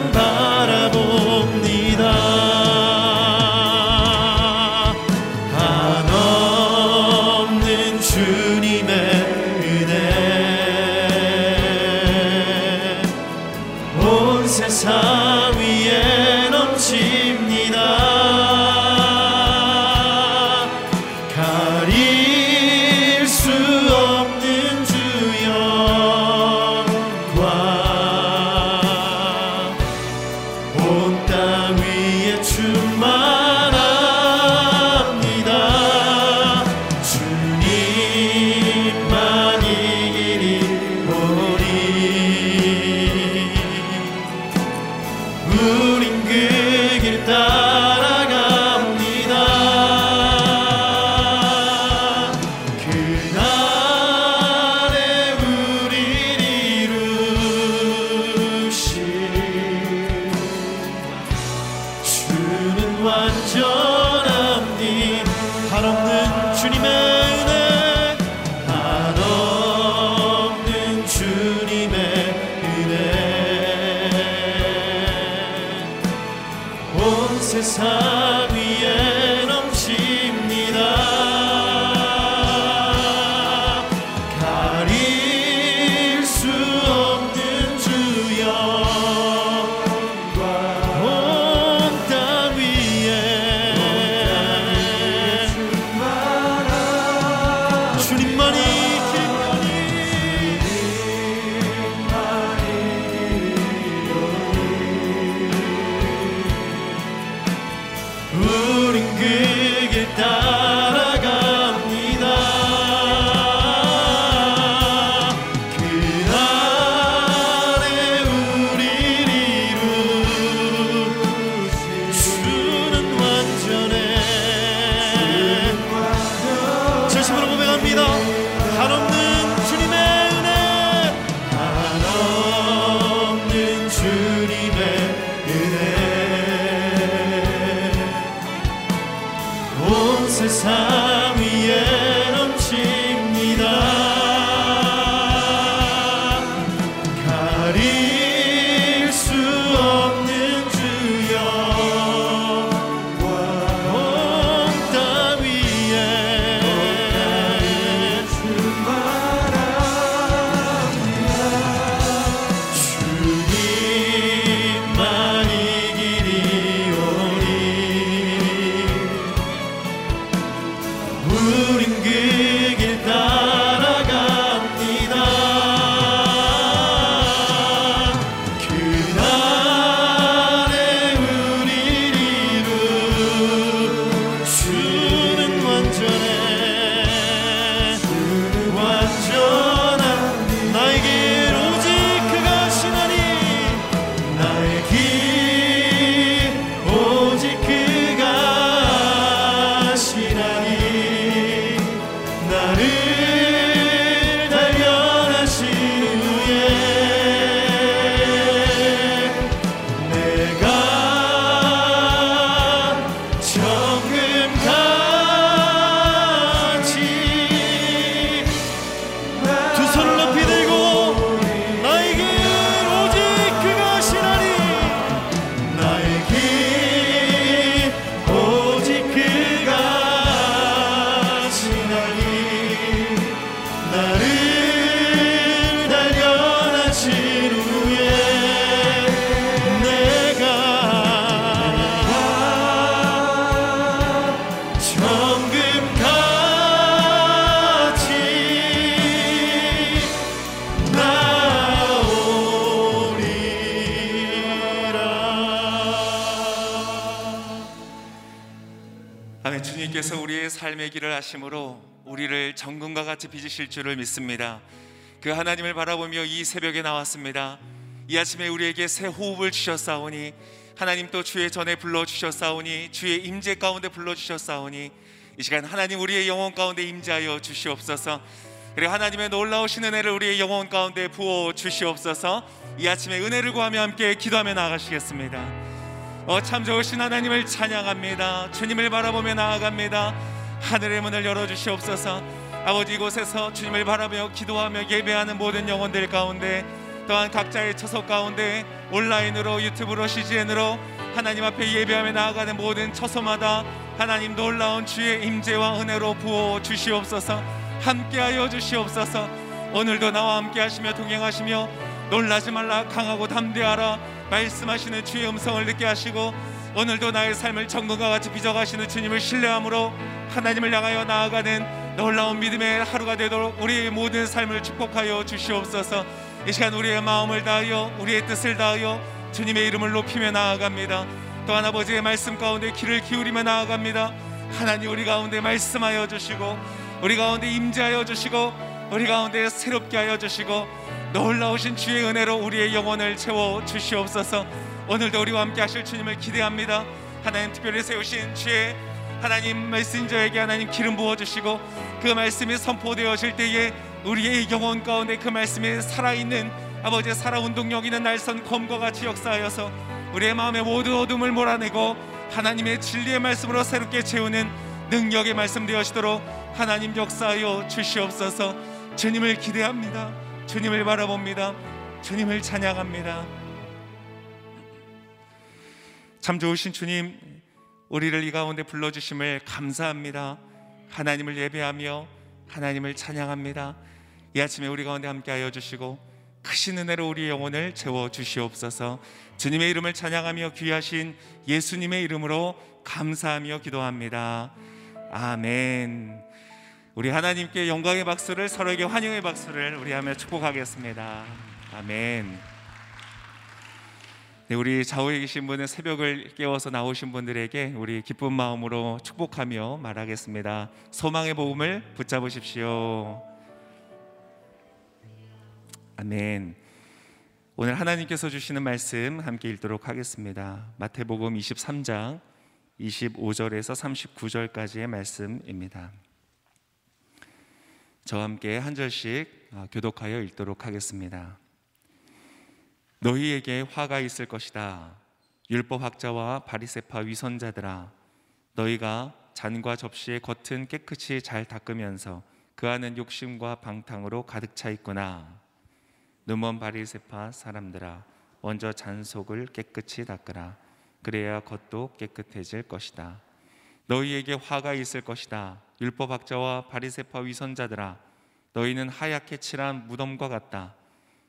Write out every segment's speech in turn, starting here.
바 하심으로 우리를 정금과 같이 빚으실 줄을 믿습니다. 그 하나님을 바라보며 이 새벽에 나왔습니다. 이 아침에 우리에게 새 호흡을 주셨사오니 하나님 또 주의 전에 불러 주셨사오니 주의 임재 가운데 불러 주셨사오니 이 시간 하나님 우리의 영혼 가운데 임재하여 주시옵소서. 그리고 하나님의 놀라우신 은혜를 우리의 영혼 가운데 부어 주시옵소서. 이 아침에 은혜를 구하며 함께 기도하며 나가시겠습니다. 어, 참 좋으신 하나님을 찬양합니다. 주님을 바라보며 나아갑니다. 하늘의 문을 열어 주시옵소서. 아버지 이곳에서 주님을 바라며 기도하며 예배하는 모든 영혼들 가운데 또한 각자의 처소 가운데 온라인으로 유튜브로 CGN으로 하나님 앞에 예배하며 나아가는 모든 처소마다 하나님 놀라운 주의 임재와 은혜로 부어 주시옵소서 함께하여 주시옵소서 오늘도 나와 함께하시며 동행하시며 놀라지 말라 강하고 담대하라 말씀하시는 주의 음성을 듣게 하시고 오늘도 나의 삶을 정금과 같이 빚어가시는 주님을 신뢰함으로 하나님을 향하여 나아가는 놀라운 믿음의 하루가 되도록 우리의 모든 삶을 축복하여 주시옵소서. 이 시간 우리의 마음을 다하여 우리의 뜻을 다하여 주님의 이름을 높이며 나아갑니다. 또한 아버지의 말씀 가운데 귀를 기울이며 나아갑니다. 하나님 우리 가운데 말씀하여 주시고 우리 가운데 임재하여 주시고 우리 가운데 새롭게 하여 주시고 놀라우신 주의 은혜로 우리의 영혼을 채워 주시옵소서 오늘도 우리와 함께 하실 주님을 기대합니다. 하나님 특별히 세우신 주의 하나님 메신저에게 하나님 기름 부어 주시고 그 말씀이 선포되어질 때에 우리의 영혼 가운데 그 말씀이 살아있는 아버지의 살아 운동력 있는 날선 검과 같이 역사하여서 우리의 마음의 모든 어둠을 몰아내고 하나님의 진리의 말씀으로 새롭게 채우는 능력의 말씀 되어시도록 하나님 역사하여 주시옵소서. 주님을 기대합니다. 주님을 바라봅니다. 주님을 찬양합니다 참 좋으신 주님 우리를 이 가운데 불러주심을 감사합니다. 하나님을 예배하며 하나님을 찬양합니다. 이 아침에 우리 가운데 함께하여 주시고 크신 은혜로 우리의 영혼을 채워 주시옵소서. 주님의 이름을 찬양하며 귀하신 예수님의 이름으로 감사하며 기도합니다. 아멘. 우리 하나님께 영광의 박수를 서로에게 환영의 박수를 우리 하며 축복하겠습니다. 아멘. 네, 우리 좌우에 계신 분은 새벽을 깨워서 나오신 분들에게 우리 기쁜 마음으로 축복하며 말하겠습니다 소망의 복음을 붙잡으십시오 아멘. 오늘 하나님께서 주시는 말씀 함께 읽도록 하겠습니다. 마태복음 23장 25절에서 39절까지의 말씀입니다. 저와 함께 한 절씩 아, 교독하여 읽도록 하겠습니다. 너희에게 화가 있을 것이다. 율법학자와 바리새파 위선자들아, 너희가 잔과 접시의 겉은 깨끗이 잘 닦으면서 그 안은 욕심과 방탕으로 가득 차 있구나. 눈먼 바리새파 사람들아 먼저 잔 속을 깨끗이 닦으라 그래야 겉도 깨끗해질 것이다 너희에게 화가 있을 것이다 율법학자와 바리새파 위선자들아 너희는 하얗게 칠한 무덤과 같다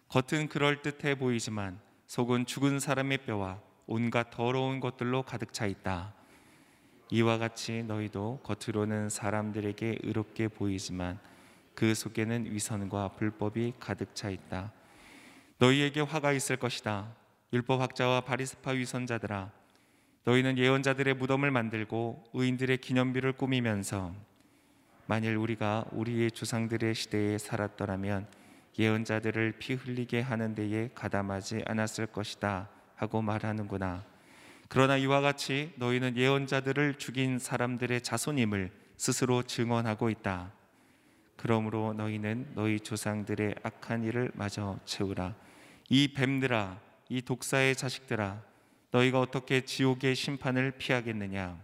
겉은 그럴듯해 보이지만 속은 죽은 사람의 뼈와 온갖 더러운 것들로 가득 차 있다 이와 같이 너희도 겉으로는 사람들에게 의롭게 보이지만 그 속에는 위선과 불법이 가득 차 있다 너희에게 화가 있을 것이다. 율법학자와 바리스파 위선자들아, 너희는 예언자들의 무덤을 만들고 의인들의 기념비를 꾸미면서 만일 우리가 우리의 조상들의 시대에 살았더라면 예언자들을 피 흘리게 하는 데에 가담하지 않았을 것이다 하고 말하는구나. 그러나 이와 같이 너희는 예언자들을 죽인 사람들의 자손임을 스스로 증언하고 있다. 그러므로 너희는 너희 조상들의 악한 일을 마저 채우라. 이 뱀들아 이 독사의 자식들아 너희가 어떻게 지옥의 심판을 피하겠느냐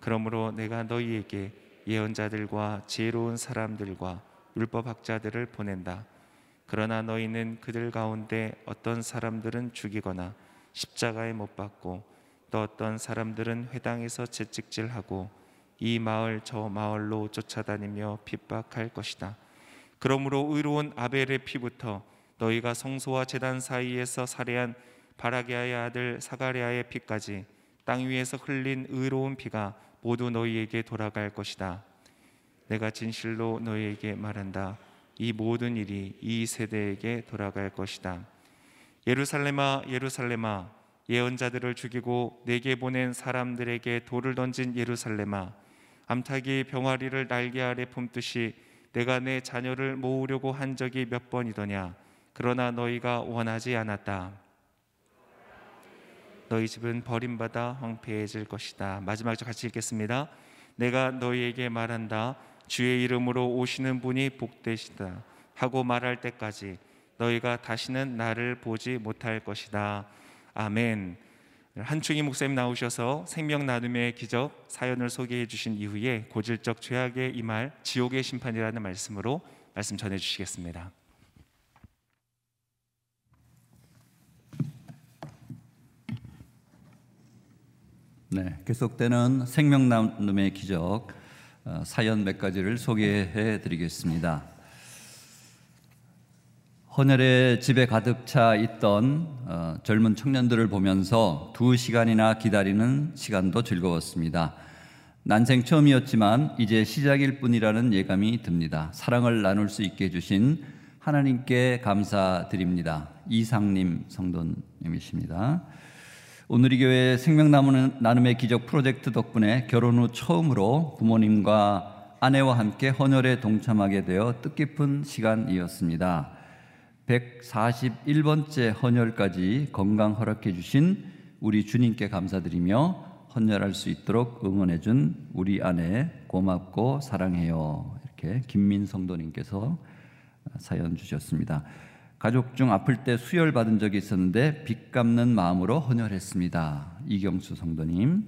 그러므로 내가 너희에게 예언자들과 지혜로운 사람들과 율법학자들을 보낸다 그러나 너희는 그들 가운데 어떤 사람들은 죽이거나 십자가에 못 박고 또 어떤 사람들은 회당에서 채찍질하고 이 마을 저 마을로 쫓아다니며 핍박할 것이다. 그러므로 의로운 아벨의 피부터 너희가 성소와 제단 사이에서 살해한 바라게아의 아들 사가랴의 피까지 땅 위에서 흘린 의로운 피가 모두 너희에게 돌아갈 것이다. 내가 진실로 너희에게 말한다. 이 모든 일이 이 세대에게 돌아갈 것이다. 예루살렘아 예루살렘아 예언자들을 죽이고 내게 보낸 사람들에게 돌을 던진 예루살렘아 암탉이 병아리를 날개 아래 품듯이 내가 내 자녀를 모으려고 한 적이 몇 번이더냐? 그러나 너희가 원하지 않았다. 너희 집은 버림받아 황폐해질 것이다. 마지막 절 같이 읽겠습니다. 내가 너희에게 말한다 주의 이름으로 오시는 분이 복되시다 하고 말할 때까지 너희가 다시는 나를 보지 못할 것이다. 아멘. 한충희 목사님 나오셔서 생명 나눔의 기적 사연을 소개해 주신 이후에 고질적 죄악의 이말 지옥의 심판이라는 말씀으로 말씀 전해 주시겠습니다. 네, 계속되는 생명 나눔의 기적. 어, 사연 몇 가지를 소개해 드리겠습니다. 헌혈의 집에 가득 차 있던 어, 젊은 청년들을 보면서 두 시간이나 기다리는 시간도 즐거웠습니다. 난생 처음이었지만 이제 시작일 뿐이라는 예감이 듭니다. 사랑을 나눌 수 있게 해주신 하나님께 감사드립니다. 이상님 성도님이십니다. 오늘 이 교회 생명 나눔의 기적 프로젝트 덕분에 결혼 후 처음으로 부모님과 아내와 함께 헌혈에 동참하게 되어 뜻깊은 시간이었습니다. 141번째 헌혈까지 건강 허락해 주신 우리 주님께 감사드리며 헌혈할 수 있도록 응원해 준 우리 아내 고맙고 사랑해요. 이렇게 김민 성도님께서 사연 주셨습니다. 가족 중 아플 때 수혈 받은 적이 있었는데 빚 갚는 마음으로 헌혈했습니다. 이경수 성도님.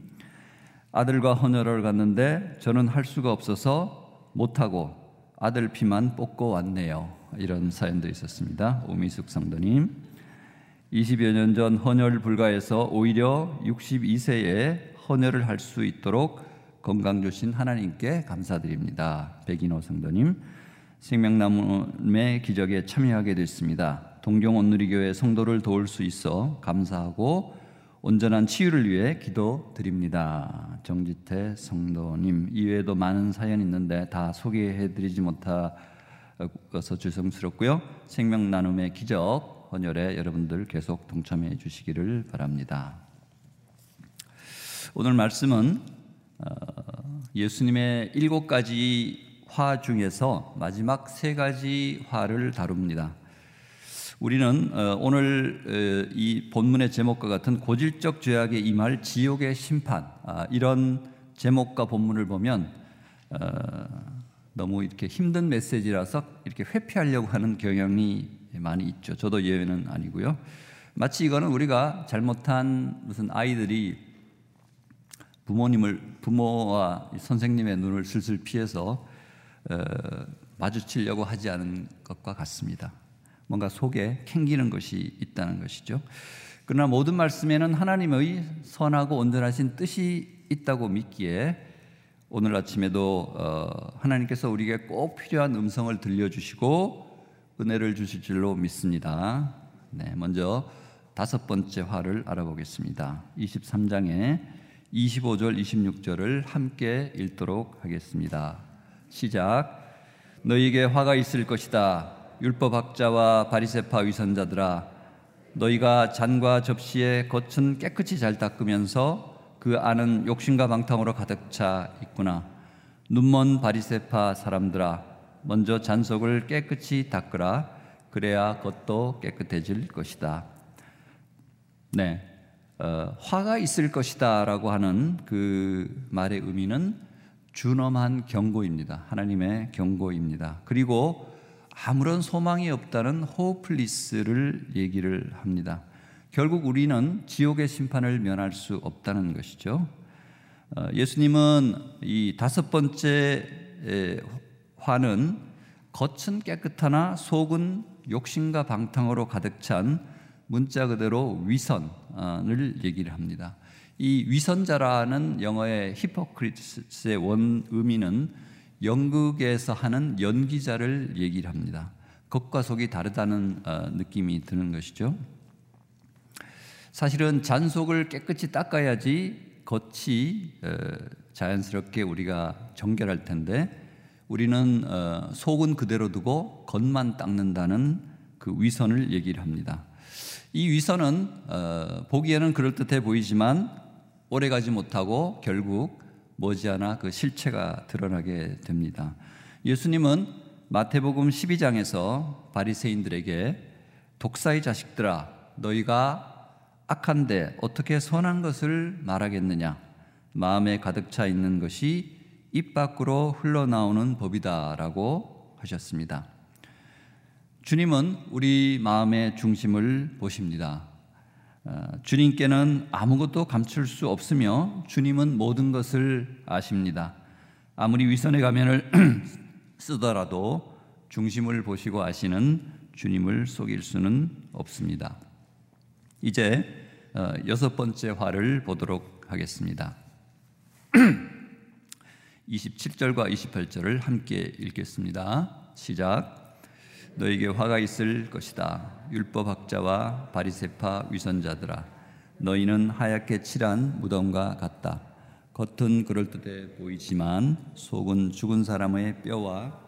아들과 헌혈을 갔는데 저는 할 수가 없어서 못하고 아들 피만 뽑고 왔네요. 이런 사연도 있었습니다. 오미숙 성도님. 20여 년 전 헌혈 불가해서 오히려 62세에 헌혈을 할 수 있도록 건강 주신 하나님께 감사드립니다. 백인호 성도님. 생명나무의 기적에 참여하게 됐습니다. 동경 온누리교회 성도를 도울 수 있어 감사하고 온전한 치유를 위해 기도드립니다. 정지태 성도님 이외에도 많은 사연이 있는데 다 소개해드리지 못하 어서 죄송스럽고요. 생명 나눔의 기적 헌혈에 여러분들 계속 동참해 주시기를 바랍니다. 오늘 말씀은 어, 예수님의 일곱 가지 화 중에서 마지막 세 가지 화를 다룹니다. 우리는 어, 오늘 어, 이 본문의 제목과 같은 고질적 죄악에 임할 지옥의 심판 아, 이런 제목과 본문을 보면 너무 이렇게 힘든 메시지라서 이렇게 회피하려고 하는 경향이 많이 있죠. 저도 예외는 아니고요. 마치 이거는 우리가 잘못한 무슨 아이들이 부모님을 부모와 선생님의 눈을 슬슬 피해서 어, 마주치려고 하지 않은 것과 같습니다. 뭔가 속에 캥기는 것이 있다는 것이죠. 그러나 모든 말씀에는 하나님의 선하고 온전하신 뜻이 있다고 믿기에 오늘 아침에도 어, 하나님께서 우리에게 꼭 필요한 음성을 들려주시고 은혜를 주실 줄로 믿습니다. 네, 먼저 다섯 번째 화를 알아보겠습니다. 23장에 25절, 26절을 함께 읽도록 하겠습니다. 시작. 너희에게 화가 있을 것이다. 율법학자와 바리새파 위선자들아, 너희가 잔과 접시에 겉은 깨끗이 잘 닦으면서 그 안은 욕심과 방탕으로 가득 차 있구나. 눈먼 바리세파 사람들아, 먼저 잔속을 깨끗이 닦으라. 그래야 겉도 깨끗해질 것이다. 네, 어, 화가 있을 것이다라고 하는 그 말의 의미는 준엄한 경고입니다. 하나님의 경고입니다. 그리고 아무런 소망이 없다는 호플리스를 얘기를 합니다. 결국 우리는 지옥의 심판을 면할 수 없다는 것이죠. 어, 예수님은 이 다섯 번째 화는 겉은 깨끗하나 속은 욕심과 방탕으로 가득 찬 문자 그대로 위선을 얘기를 합니다. 이 위선자라는 영어의 히포크리스의 원 의미는 연극에서 하는 연기자를 얘기를 합니다. 겉과 속이 다르다는 어, 느낌이 드는 것이죠. 사실은 잔속을 깨끗이 닦아야지 겉이 어, 자연스럽게 우리가 정결할 텐데 우리는 어, 속은 그대로 두고 겉만 닦는다는 그 위선을 얘기를 합니다. 이 위선은 어, 보기에는 그럴듯해 보이지만 오래 가지 못하고 결국 머지않아 그 실체가 드러나게 됩니다. 예수님은 마태복음 12장에서 바리새인들에게 독사의 자식들아 너희가 악한데 어떻게 선한 것을 말하겠느냐 마음에 가득 차 있는 것이 입 밖으로 흘러나오는 법이다라고 하셨습니다. 주님은 우리 마음의 중심을 보십니다. 어, 주님께는 아무것도 감출 수 없으며 주님은 모든 것을 아십니다. 아무리 위선의 가면을 쓰더라도 중심을 보시고 아시는 주님을 속일 수는 없습니다. 이제 어, 여섯 번째 화를 보도록 하겠습니다. 27절과 28절을 함께 읽겠습니다. 시작. 너에게 화가 있을 것이다. 율법학자와 바리세파 위선자들아, 너희는 하얗게 칠한 무덤과 같다. 겉은 그럴듯해 보이지만 속은 죽은 사람의 뼈와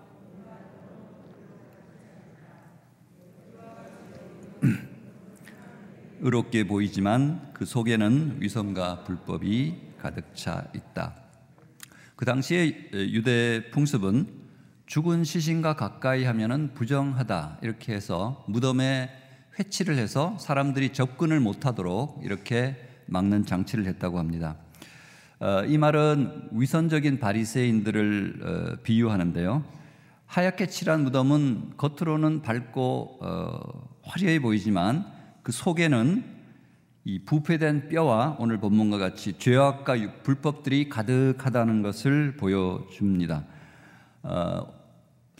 의롭게 보이지만 그 속에는 위선과 불법이 가득 차 있다. 그 당시에 유대 풍습은 죽은 시신과 가까이 하면은 부정하다 이렇게 해서 무덤에 회치를 해서 사람들이 접근을 못하도록 이렇게 막는 장치를 했다고 합니다. 어, 이 말은 위선적인 바리새인들을 어, 비유하는데요. 하얗게 칠한 무덤은 겉으로는 밝고 어, 화려해 보이지만 그 속에는 이 부패된 뼈와 오늘 본문과 같이 죄악과 불법들이 가득하다는 것을 보여줍니다. 어,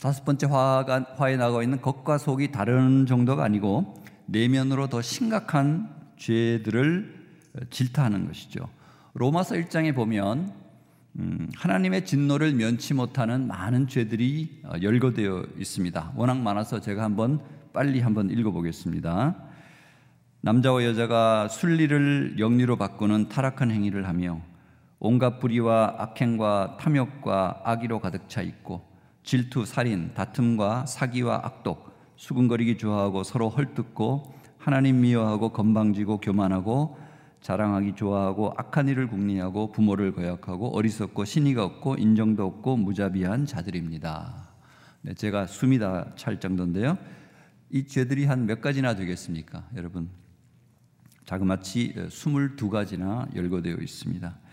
다섯 번째 화가, 화에 나가 있는 겉과 속이 다른 정도가 아니고 내면으로 더 심각한 죄들을 질타하는 것이죠. 로마서 1장에 보면 음, 하나님의 진노를 면치 못하는 많은 죄들이 어, 열거되어 있습니다. 워낙 많아서 제가 한번 빨리 한번 읽어보겠습니다. 남자와 여자가 순리를 영리로 바꾸는 타락한 행위를 하며 온갖 불의와 악행과 탐욕과 악의로 가득 차 있고 질투, 살인, 다툼과 사기와 악독, 수근거리기 좋아하고 서로 헐뜯고 하나님 미워하고 건방지고 교만하고 자랑하기 좋아하고 악한 일을 궁리하고 부모를 거역하고 어리석고 신의가 없고 인정도 없고 무자비한 자들입니다. 네, 제가 숨이 다 찰 정도인데요. 이 죄들이 한 몇 가지나 되겠습니까, 여러분? 자그마치 22가지나 열거되어 있습니다.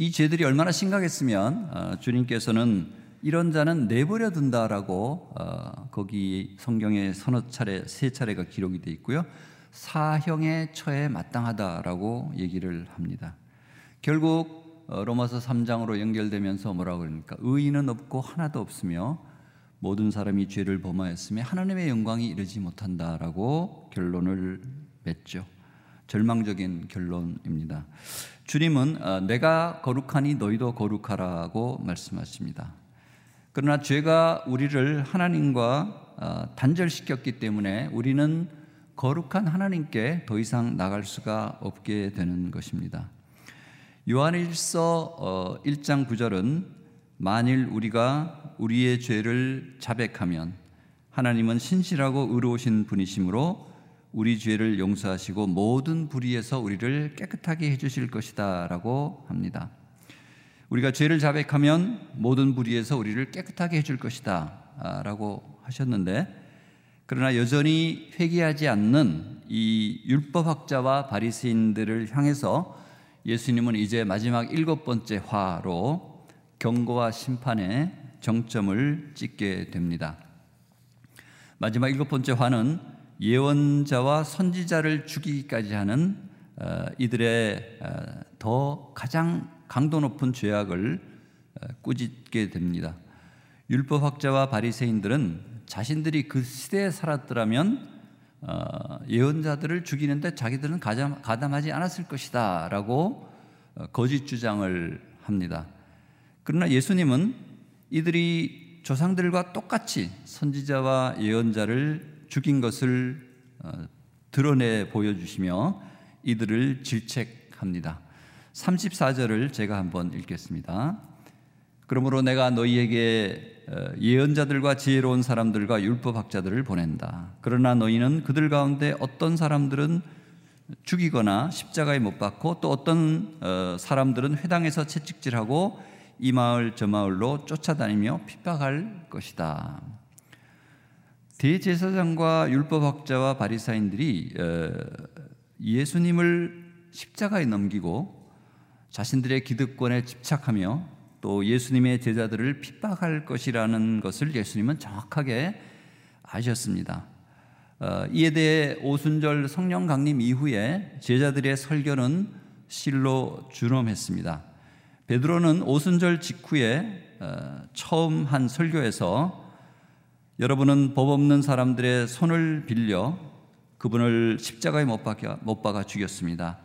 이 죄들이 얼마나 심각했으면 어, 주님께서는 이런 자는 내버려 둔다라고 어, 거기 성경에 서너 차례 세 차례가 기록이 되어 있고요. 사형의 처에 마땅하다라고 얘기를 합니다. 결국 어, 로마서 3장으로 연결되면서 뭐라고 그러니까 의인은 없고 하나도 없으며 모든 사람이 죄를 범하였으며 하나님의 영광이 이르지 못한다라고 결론을 맺죠. 절망적인 결론입니다. 주님은 어, 내가 거룩하니 너희도 거룩하라고 말씀하십니다. 그러나 죄가 우리를 하나님과 어, 단절시켰기 때문에 우리는 거룩한 하나님께 더 이상 나갈 수가 없게 되는 것입니다. 요한일서 1장 어, 9절은 만일 우리가 우리의 죄를 자백하면 하나님은 신실하고 의로우신 분이시므로 우리 죄를 용서하시고 모든 불의에서 우리를 깨끗하게 해주실 것이다라고 합니다. 우리가 죄를 자백하면 모든 불의에서 우리를 깨끗하게 해줄 것이다라고 하셨는데 그러나 여전히 회개하지 않는 이 율법학자와 바리새인들을 향해서 예수님은 이제 마지막 일곱 번째 화로 경고와 심판의 정점을 찍게 됩니다. 마지막 일곱 번째 화는 예언자와 선지자를 죽이기까지 하는 어, 이들의 어, 더 가장 강도 높은 죄악을 어, 꾸짖게 됩니다. 율법학자와 바리새인들은 자신들이 그 시대에 살았더라면 예언자들을 죽이는데 자기들은 가담하지 않았을 것이다라고 거짓 주장을 합니다. 그러나 예수님은 이들이 조상들과 똑같이 선지자와 예언자를 죽인 것을 어, 드러내 보여주시며 이들을 질책합니다. 34절을 제가 한번 읽겠습니다. 그러므로 내가 너희에게 어, 예언자들과 지혜로운 사람들과 율법학자들을 보낸다. 그러나 너희는 그들 가운데 어떤 사람들은 죽이거나 십자가에 못 박고 또 어떤 어, 사람들은 회당에서 채찍질하고 이 마을 저 마을로 쫓아다니며 핍박할 것이다. 대제사장과 율법학자와 바리사인들이 어, 예수님을 십자가에 넘기고 자신들의 기득권에 집착하며 또 예수님의 제자들을 핍박할 것이라는 것을 예수님은 정확하게 아셨습니다. 어, 이에 대해 오순절 성령 강림 이후에 제자들의 설교는 실로 준엄했습니다. 베드로는 오순절 직후에 어, 처음 한 설교에서 여러분은 법 없는 사람들의 손을 빌려 그분을 십자가에 못 박아, 못 박아 죽였습니다.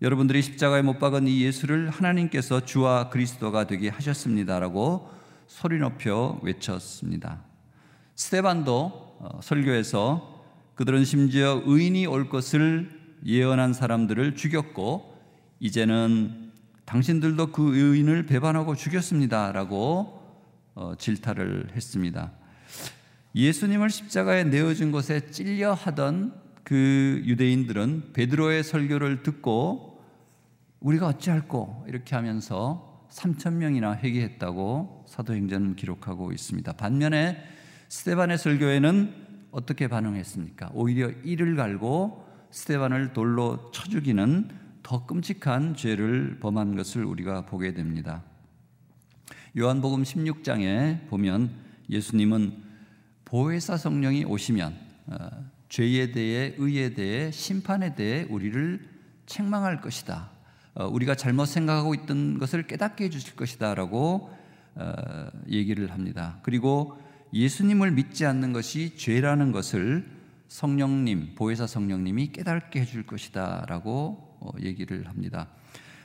여러분들이 십자가에 못 박은 이 예수를 하나님께서 주와 그리스도가 되게 하셨습니다라고 소리 높여 외쳤습니다. 스테반도 어, 설교에서 그들은 심지어 의인이 올 것을 예언한 사람들을 죽였고 이제는 당신들도 그 의인을 배반하고 죽였습니다라고 어, 질타를 했습니다. 예수님을 십자가에 내어준 곳에 찔려 하던 그 유대인들은 베드로의 설교를 듣고 우리가 어찌할꼬 이렇게 하면서 3천 명이나 회개했다고 사도행전은 기록하고 있습니다. 반면에 스테반의 설교에는 어떻게 반응했습니까? 오히려 이를 갈고 스테반을 돌로 쳐 죽이는 더 끔찍한 죄를 범한 것을 우리가 보게 됩니다. 요한복음 16장에 보면 예수님은 보혜사 성령이 오시면 어, 죄에 대해 의에 대해 심판에 대해 우리를 책망할 것이다. 어, 우리가 잘못 생각하고 있던 것을 깨닫게 해주실 것이다라고 어, 얘기를 합니다. 그리고 예수님을 믿지 않는 것이 죄라는 것을 성령님, 보혜사 성령님이 깨닫게 해줄 것이다라고 얘기를 합니다.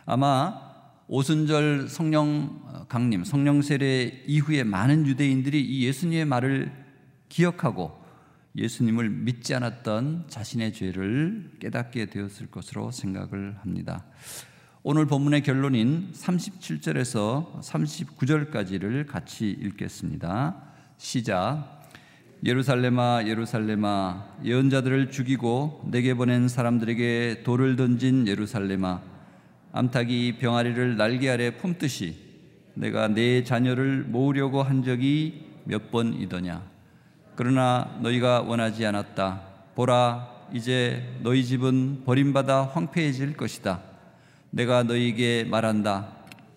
아마 오순절 성령 강림, 성령 세례 이후에 많은 유대인들이 이 예수님의 말을 기억하고 예수님을 믿지 않았던 자신의 죄를 깨닫게 되었을 것으로 생각을 합니다. 오늘 본문의 결론인 37절에서 39절까지를 같이 읽겠습니다. 시작. 예루살렘아 예루살렘아 예언자들을 죽이고 내게 보낸 사람들에게 돌을 던진 예루살렘아 암탉이 병아리를 날개 아래 품듯이 내가 내 자녀를 모으려고 한 적이 몇 번이더냐 그러나 너희가 원하지 않았다. 보라, 이제 너희 집은 버림받아 황폐해질 것이다. 내가 너희에게 말한다.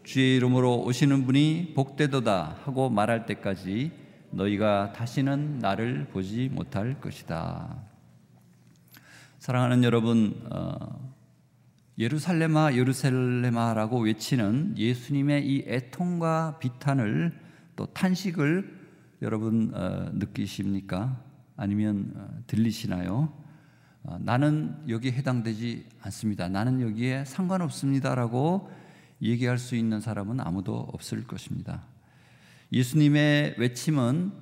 주의 이름으로 오시는 분이 복되도다 하고 말할 때까지 너희가 다시는 나를 보지 못할 것이다. 사랑하는 여러분, 어, 예루살렘아 예루살렘아라고 외치는 예수님의 이 애통과 비탄을 또 탄식을 여러분 어, 느끼십니까? 아니면 어, 들리시나요? 어, 나는 여기에 해당되지 않습니다. 나는 여기에 상관없습니다라고 얘기할 수 있는 사람은 아무도 없을 것입니다. 예수님의 외침은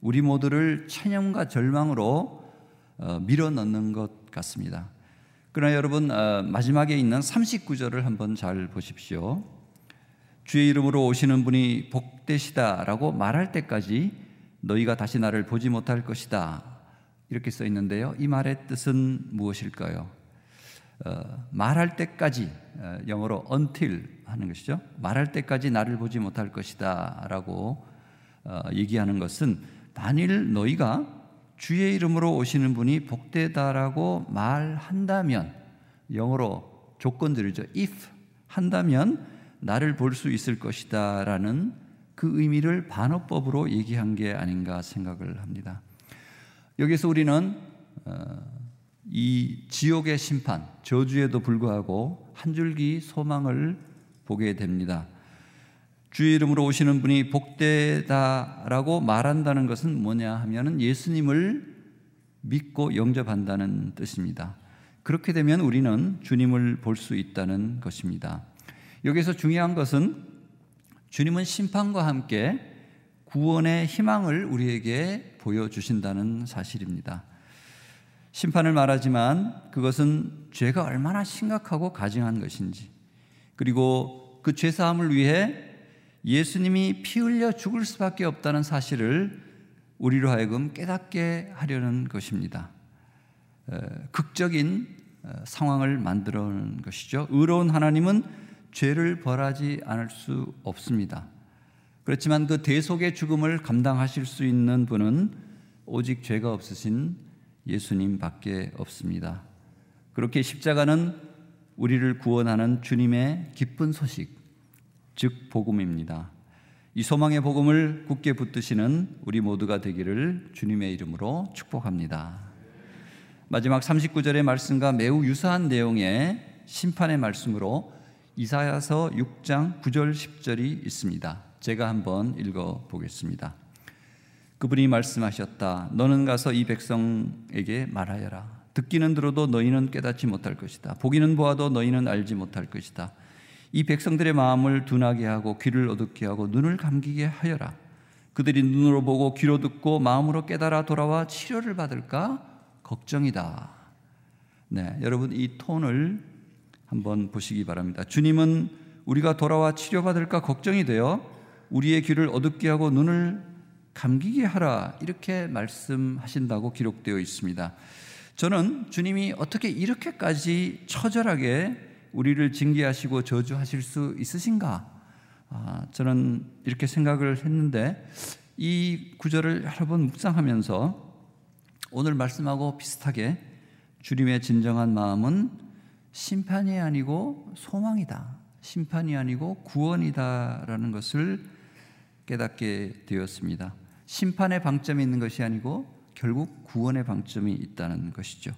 우리 모두를 찬양과 절망으로 밀어 넣는 것 같습니다. 그러나 여러분 마지막에 있는 39절을 한번 잘 보십시오. 주의 이름으로 오시는 분이 복되시다라고 말할 때까지 너희가 다시 나를 보지 못할 것이다. 이렇게 써 있는데요. 이 말의 뜻은 무엇일까요? 어, 말할 때까지 어, 영어로 until 하는 것이죠. 말할 때까지 나를 보지 못할 것이다라고 어, 얘기하는 것은 만일 너희가 주의 이름으로 오시는 분이 복되다라고 말한다면 영어로 조건들이죠. if 한다면 나를 볼 수 있을 것이다라는 그 의미를 반어법으로 얘기한 게 아닌가 생각을 합니다. 여기서 우리는 어, 이 지옥의 심판, 저주에도 불구하고 한 줄기 소망을 보게 됩니다. 주의 이름으로 오시는 분이 복되다라고 말한다는 것은 뭐냐 하면은 예수님을 믿고 영접한다는 뜻입니다. 그렇게 되면 우리는 주님을 볼 수 있다는 것입니다. 여기서 중요한 것은 주님은 심판과 함께 구원의 희망을 우리에게 보여주신다는 사실입니다. 심판을 말하지만 그것은 죄가 얼마나 심각하고 가증한 것인지, 그리고 그 죄사함을 위해 예수님이 피 흘려 죽을 수밖에 없다는 사실을 우리로 하여금 깨닫게 하려는 것입니다. 극적인 어, 상황을 만들어 것이죠. 의로운 하나님은 죄를 벌하지 않을 수 없습니다. 그렇지만 그 대속의 죽음을 감당하실 수 있는 분은 오직 죄가 없으신 예수님밖에 없습니다. 그렇게 십자가는 우리를 구원하는 주님의 기쁜 소식, 즉 복음입니다. 이 소망의 복음을 굳게 붙드시는 우리 모두가 되기를 주님의 이름으로 축복합니다. 마지막 39절의 말씀과 매우 유사한 내용의 심판의 말씀으로 이사야서 6장 9절 10절이 있습니다. 제가 한번 읽어 보겠습니다. 그분이 말씀하셨다. 너는 가서 이 백성에게 말하여라. 듣기는 들어도 너희는 깨닫지 못할 것이다. 보기는 보아도 너희는 알지 못할 것이다. 이 백성들의 마음을 둔하게 하고 귀를 어둡게 하고 눈을 감기게 하여라. 그들이 눈으로 보고 귀로 듣고 마음으로 깨달아 돌아와 치료를 받을까 걱정이다. 네, 여러분 이 톤을 한번 보시기 바랍니다. 주님은 우리가 돌아와 치료받을까 걱정이 되어 우리의 귀를 어둡게 하고 눈을 감기게 하라 이렇게 말씀하신다고 기록되어 있습니다. 저는 주님이 어떻게 이렇게까지 처절하게 우리를 징계하시고 저주하실 수 있으신가? 아, 저는 이렇게 생각을 했는데 이 구절을 여러 번 묵상하면서 오늘 말씀하고 비슷하게 주님의 진정한 마음은 심판이 아니고 소망이다. 심판이 아니고 구원이다라는 것을 깨닫게 되었습니다. 심판의 방점이 있는 것이 아니고 결국 구원의 방점이 있다는 것이죠.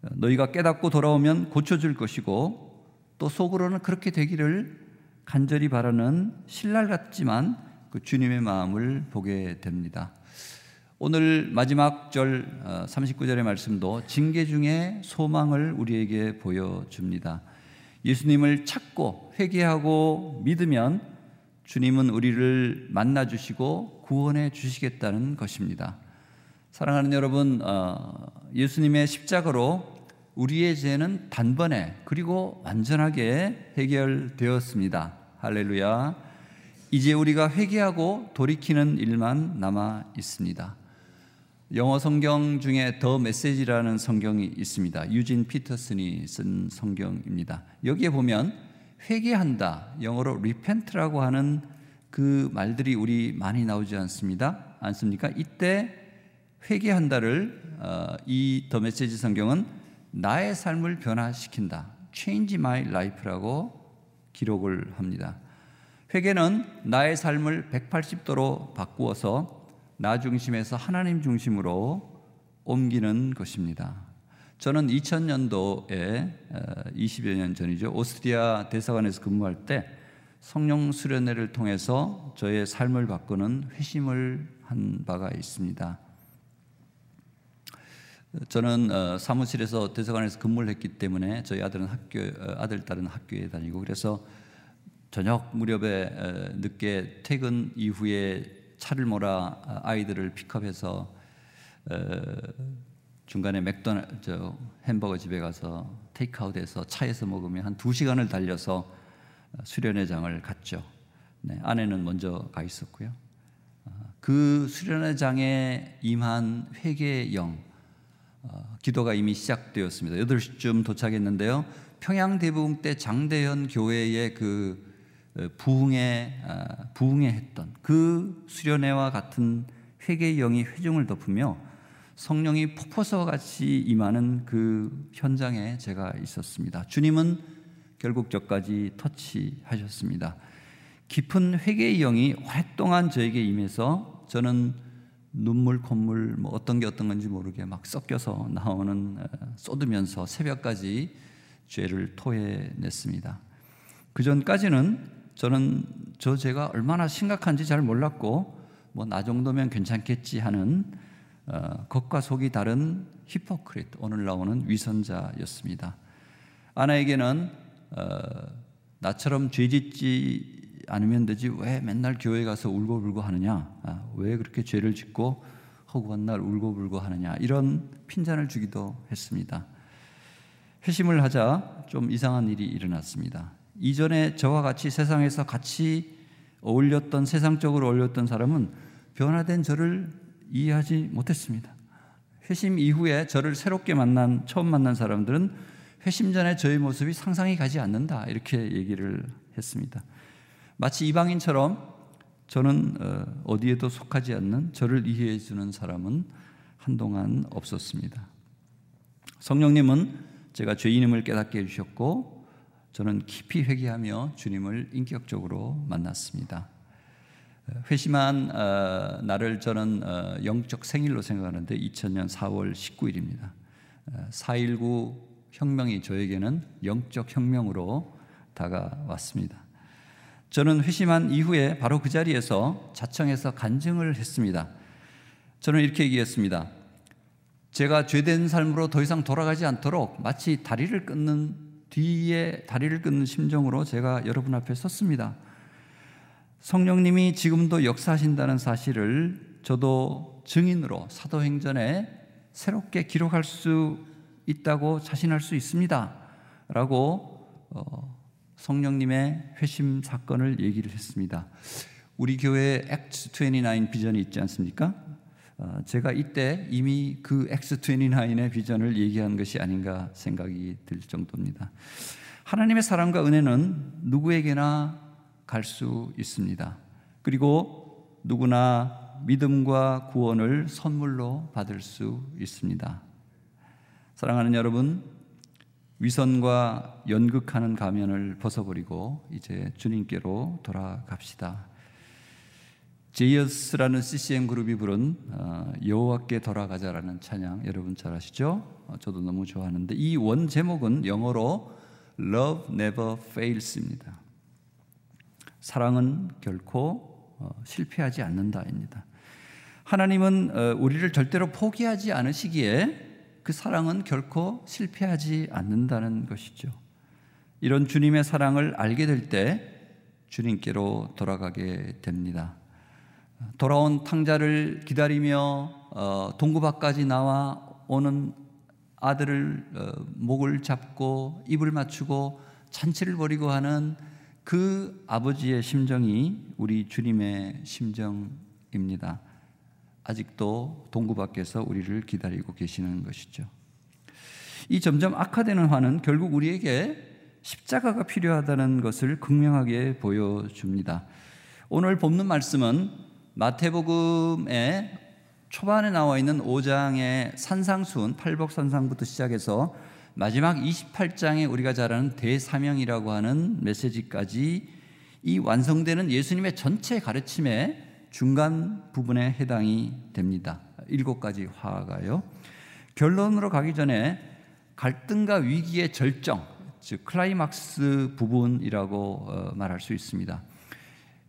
너희가 깨닫고 돌아오면 고쳐줄 것이고 또 속으로는 그렇게 되기를 간절히 바라는 신랄 같지만 그 주님의 마음을 보게 됩니다. 오늘 마지막 절 39절의 어, 말씀도 징계 중에 소망을 우리에게 보여줍니다. 예수님을 찾고 회개하고 믿으면 주님은 우리를 만나 주시고 구원해 주시겠다는 것입니다. 사랑하는 여러분, 어, 예수님의 십자가로 우리의 죄는 단번에 그리고 완전하게 해결되었습니다. 할렐루야. 이제 우리가 회개하고 돌이키는 일만 남아 있습니다. 영어 성경 중에 더 메시지라는 성경이 있습니다. 유진 피터슨이 쓴 성경입니다. 여기에 보면 회개한다, 영어로 repent라고 하는 그 말들이 우리 많이 나오지 않습니다. 않습니까? 이때 회개한다를 어, 이더 메시지 성경은 나의 삶을 변화시킨다. change my life라고 기록을 합니다. 회개는 나의 삶을 180도로 바꾸어서 나 중심에서 하나님 중심으로 옮기는 것입니다. 저는 2000년도에 20여 년 전이죠. 오스트리아 대사관에서 근무할 때 성령 수련회를 통해서 저의 삶을 바꾸는 회심을 한 바가 있습니다. 저는 어, 사무실에서 대사관에서 근무를 했기 때문에 저희 아들은 학교 어, 아들 딸은 학교에 다니고 그래서 저녁 무렵에 늦게 퇴근 이후에 차를 몰아 아이들을 픽업해서 중간에 맥도날 저 햄버거 집에 가서 테이크아웃해서 차에서 먹으면 한 두 시간을 달려서 수련회장을 갔죠. 네, 아내는 먼저 가 있었고요. 아, 그 수련회장에 임한 회개의 영, 어, 기도가 이미 시작되었습니다. 8시쯤 도착했는데요. 평양 대부흥 때 장대현 교회의 그 부흥에 아, 부흥에 했던 그 수련회와 같은 회개의 영이 회중을 덮으며 성령이 폭포서 같이 임하는 그 현장에 제가 있었습니다. 주님은 결국 저까지 터치하셨습니다. 깊은 회개의 영이 오랫동안 저에게 임해서 저는 눈물, 콧물 뭐 어떤 게 어떤 건지 모르게 막 섞여서 나오는 쏟으면서 새벽까지 죄를 토해냈습니다. 그 전까지는 저는 저 죄가 얼마나 심각한지 잘 몰랐고 뭐 나 정도면 괜찮겠지 하는 어, 겉과 속이 다른 히포크릿 오늘 나오는 위선자였습니다. 아나에게는 어, 나처럼 죄짓지 않으면 되지 왜 맨날 교회 가서 울고불고 하느냐? 아, 왜 그렇게 죄를 짓고 허구한 날 울고불고 하느냐? 이런 핀잔을 주기도 했습니다. 회심을 하자 좀 이상한 일이 일어났습니다. 이전에 저와 같이 세상에서 같이 어울렸던 세상적으로 어울렸던 사람은 변화된 저를 이해하지 못했습니다. 회심 이후에 저를 새롭게 만난 처음 만난 사람들은 회심 전에 저의 모습이 상상이 가지 않는다 이렇게 얘기를 했습니다. 마치 이방인처럼 저는 어, 어디에도 속하지 않는 저를 이해해 주는 사람은 한동안 없었습니다. 성령님은 제가 죄인임을 깨닫게 해주셨고 저는 깊이 회개하며 주님을 인격적으로 만났습니다. 회심한 어, 날을 저는 어, 영적 생일로 생각하는데 2000년 4월 19일입니다. 4.19 혁명이 저에게는 영적 혁명으로 다가왔습니다. 저는 회심한 이후에 바로 그 자리에서 자청해서 간증을 했습니다. 저는 이렇게 얘기했습니다. 제가 죄된 삶으로 더 이상 돌아가지 않도록 마치 다리를 끊는 뒤에 다리를 끊는 심정으로 제가 여러분 앞에 섰습니다. 성령님이 지금도 역사하신다는 사실을 저도 증인으로 사도행전에 새롭게 기록할 수 있다고 자신할 수 있습니다. 라고 어, 성령님의 회심 사건을 얘기를 했습니다. 우리 교회 X29 비전이 있지 않습니까? 어, 제가 이때 이미 그 X29의 비전을 얘기한 것이 아닌가 생각이 들 정도입니다. 하나님의 사랑과 은혜는 누구에게나 갈 수 있습니다. 그리고 누구나 믿음과 구원을 선물로 받을 수 있습니다. 사랑하는 여러분, 위선과 연극하는 가면을 벗어버리고 이제 주님께로 돌아갑시다. 제이어스라는 CCM 그룹이 부른 어, 여호와께 돌아가자라는 찬양 여러분 잘 아시죠? 어, 저도 너무 좋아하는데 이 원 제목은 영어로 Love Never Fails입니다. 사랑은 결코 어, 실패하지 않는다입니다. 하나님은 우리를 절대로 포기하지 않으시기에 그 사랑은 결코 실패하지 않는다는 것이죠. 이런 주님의 사랑을 알게 될 때 주님께로 돌아가게 됩니다. 돌아온 탕자를 기다리며 어, 동구 밖까지 나와 오는 아들을 어, 목을 잡고 입을 맞추고 잔치를 벌이고 하는 그 아버지의 심정이 우리 주님의 심정입니다. 아직도 동구 밖에서 우리를 기다리고 계시는 것이죠. 이 점점 악화되는 화는 결국 우리에게 십자가가 필요하다는 것을 극명하게 보여줍니다. 오늘 본문 말씀은 마태복음의 초반에 나와 있는 5장의 산상순, 팔복산상부터 시작해서 마지막 28장에 우리가 잘 아는 대사명이라고 하는 메시지까지 이 완성되는 예수님의 전체 가르침에 중간 부분에 해당이 됩니다. 일곱 가지 화가요. 결론으로 가기 전에 갈등과 위기의 절정, 즉 클라이막스 부분이라고 어, 말할 수 있습니다.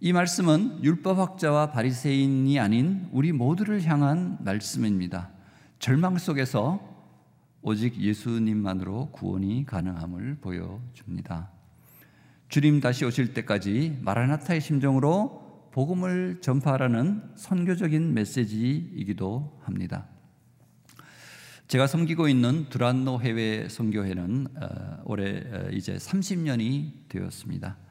이 말씀은 율법학자와 바리새인이 아닌 우리 모두를 향한 말씀입니다. 절망 속에서 오직 예수님만으로 구원이 가능함을 보여줍니다. 주님 다시 오실 때까지 마라나타의 심정으로 복음을 전파하라는 선교적인 메시지이기도 합니다. 제가 섬기고 있는 두란노 해외 선교회는 어, 올해 어, 이제 30년이 되었습니다.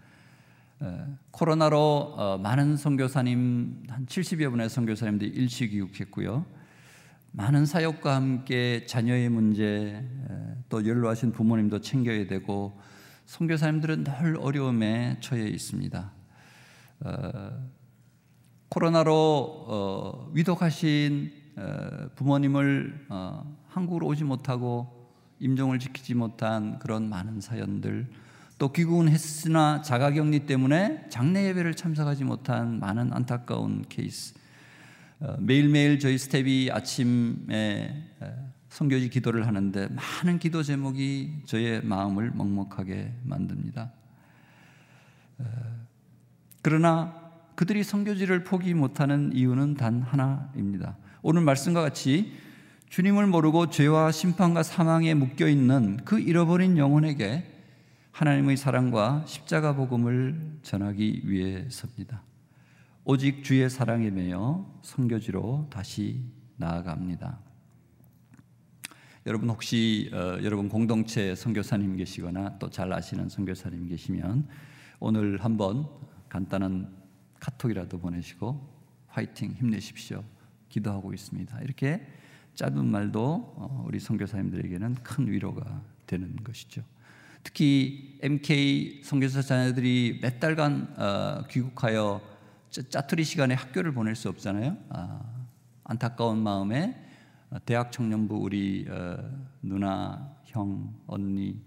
어, 코로나로 많은 선교사님 한 70여 분의 선교사님들이 일시귀국했고요. 많은 사역과 함께 자녀의 문제 또 연로하신 부모님도 챙겨야 되고 선교사님들은 늘 어려움에 처해 있습니다. 어, 코로나로 어, 위독하신 어, 부모님을 어, 한국으로 오지 못하고 임종을 지키지 못한 그런 많은 사연들 또 귀국은 했으나 자가격리 때문에 장례 예배를 참석하지 못한 많은 안타까운 케이스 어, 매일매일 저희 스텝이 아침에 성교지 기도를 하는데 많은 기도 제목이 저의 마음을 먹먹하게 만듭니다. 그러나 그들이 성교지를 포기 못하는 이유는 단 하나입니다. 오늘 말씀과 같이 주님을 모르고 죄와 심판과 사망에 묶여 있는 그 잃어버린 영혼에게 하나님의 사랑과 십자가 복음을 전하기 위해서입니다. 오직 주의 사랑에 매여 성교지로 다시 나아갑니다. 여러분 혹시 어, 여러분 공동체 선교사님 계시거나 또 잘 아시는 선교사님 계시면 오늘 한번 간단한 카톡이라도 보내시고 화이팅 힘내십시오. 기도하고 있습니다. 이렇게 짧은 말도 어, 우리 선교사님들에게는 큰 위로가 되는 것이죠. 특히 MK 선교사 자녀들이 몇 달간 어, 귀국하여 짜투리 시간에 학교를 보낼 수 없잖아요. 아, 안타까운 마음에 대학 청년부 우리 누나, 형, 언니,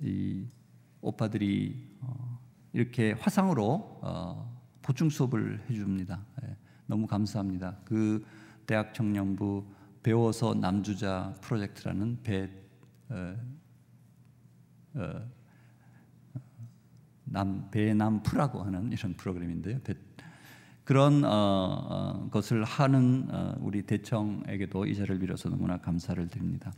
이 오빠들이 이렇게 화상으로 보충 수업을 해줍니다. 예, 너무 감사합니다. 그 대학 청년부 배워서 남주자 프로젝트라는 배 어, 어, 남 배남프라고 하는 이런 프로그램인데요. 배, 그런 어, 어, 것을 하는 어, 우리 대청에게도 이 자리를 빌어서 너무나 감사를 드립니다.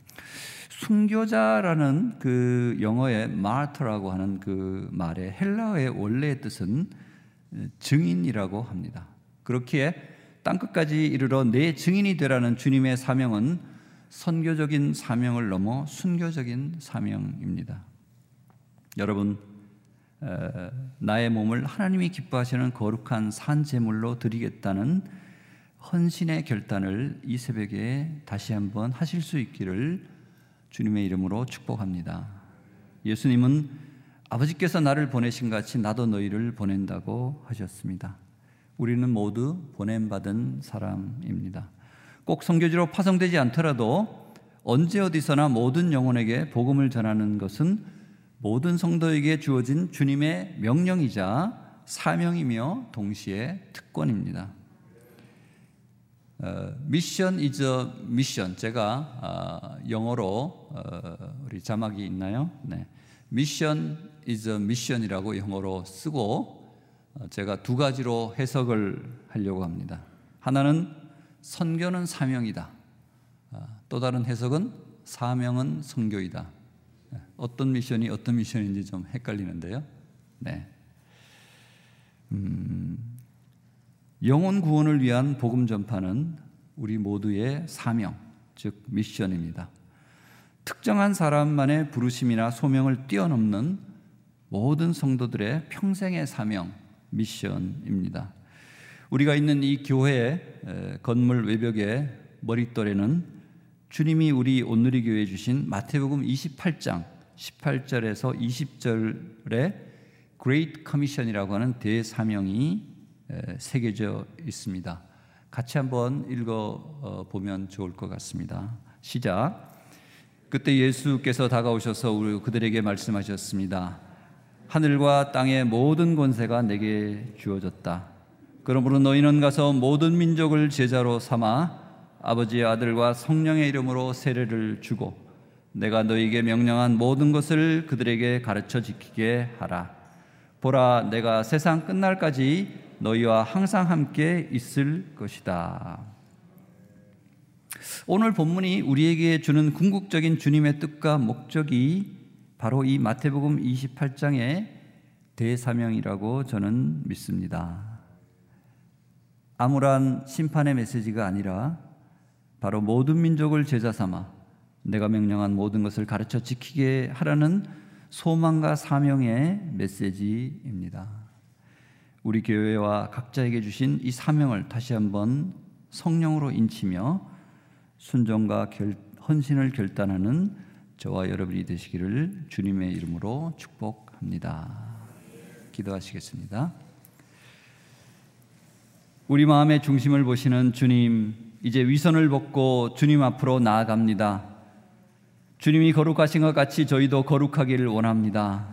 순교자라는 그 영어의 마르터라고 하는 그 말의 헬라어의 원래의 뜻은 증인이라고 합니다. 그렇기에 땅 끝까지 이르러 내 증인이 되라는 주님의 사명은 선교적인 사명을 넘어 순교적인 사명입니다. 여러분 나의 몸을 하나님이 기뻐하시는 거룩한 산 제물로 드리겠다는 헌신의 결단을 이 새벽에 다시 한번 하실 수 있기를 주님의 이름으로 축복합니다. 예수님은 아버지께서 나를 보내신 같이 나도 너희를 보낸다고 하셨습니다. 우리는 모두 보냄받은 사람입니다. 꼭 성교지로 파송되지 않더라도 언제 어디서나 모든 영혼에게 복음을 전하는 것은 모든 성도에게 주어진 주님의 명령이자 사명이며 동시에 특권입니다. 미션 이즈 미션 제가 어, 영어로 어, 우리 자막이 있나요? 네. 미션 a mission이라고 영어로 쓰고 어, 제가 두 가지로 해석을 하려고 합니다. 하나는 선교는 사명이다. 어, 또 다른 해석은 사명은 선교이다. 네, 어떤 미션이 어떤 미션인지 좀 헷갈리는데요. 네. 음, 영혼 구원을 위한 복음 전파는 우리 모두의 사명, 즉 미션입니다. 특정한 사람만의 부르심이나 소명을 뛰어넘는 모든 성도들의 평생의 사명, 미션입니다. 우리가 있는 이 교회 건물 외벽의 머릿돌에는 주님이 우리 온누리 교회에 주신 마태복음 28장 18절에서 20절에 Great Commission이라고 하는 대사명이 새겨져 있습니다. 같이 한번 읽어 어, 보면 좋을 것 같습니다. 시작. 그때 예수께서 다가오셔서 그들에게 말씀하셨습니다. 하늘과 땅의 모든 권세가 내게 주어졌다. 그러므로 너희는 가서 모든 민족을 제자로 삼아 아버지의 아들과 성령의 이름으로 세례를 주고 내가 너희에게 명령한 모든 것을 그들에게 가르쳐 지키게 하라. 보라, 내가 세상 끝날까지 너희와 항상 함께 있을 것이다. 오늘 본문이 우리에게 주는 궁극적인 주님의 뜻과 목적이 바로 이 마태복음 28장의 대사명이라고 저는 믿습니다. 암울한 심판의 메시지가 아니라 바로 모든 민족을 제자 삼아 내가 명령한 모든 것을 가르쳐 지키게 하라는 소망과 사명의 메시지입니다. 우리 교회와 각자에게 주신 이 사명을 다시 한번 성령으로 인치며 순종과 결, 헌신을 결단하는 저와 여러분이 되시기를 주님의 이름으로 축복합니다. 기도하시겠습니다. 우리 마음의 중심을 보시는 주님, 이제 위선을 벗고 주님 앞으로 나아갑니다. 주님이 거룩하신 것 같이 저희도 거룩하기를 원합니다.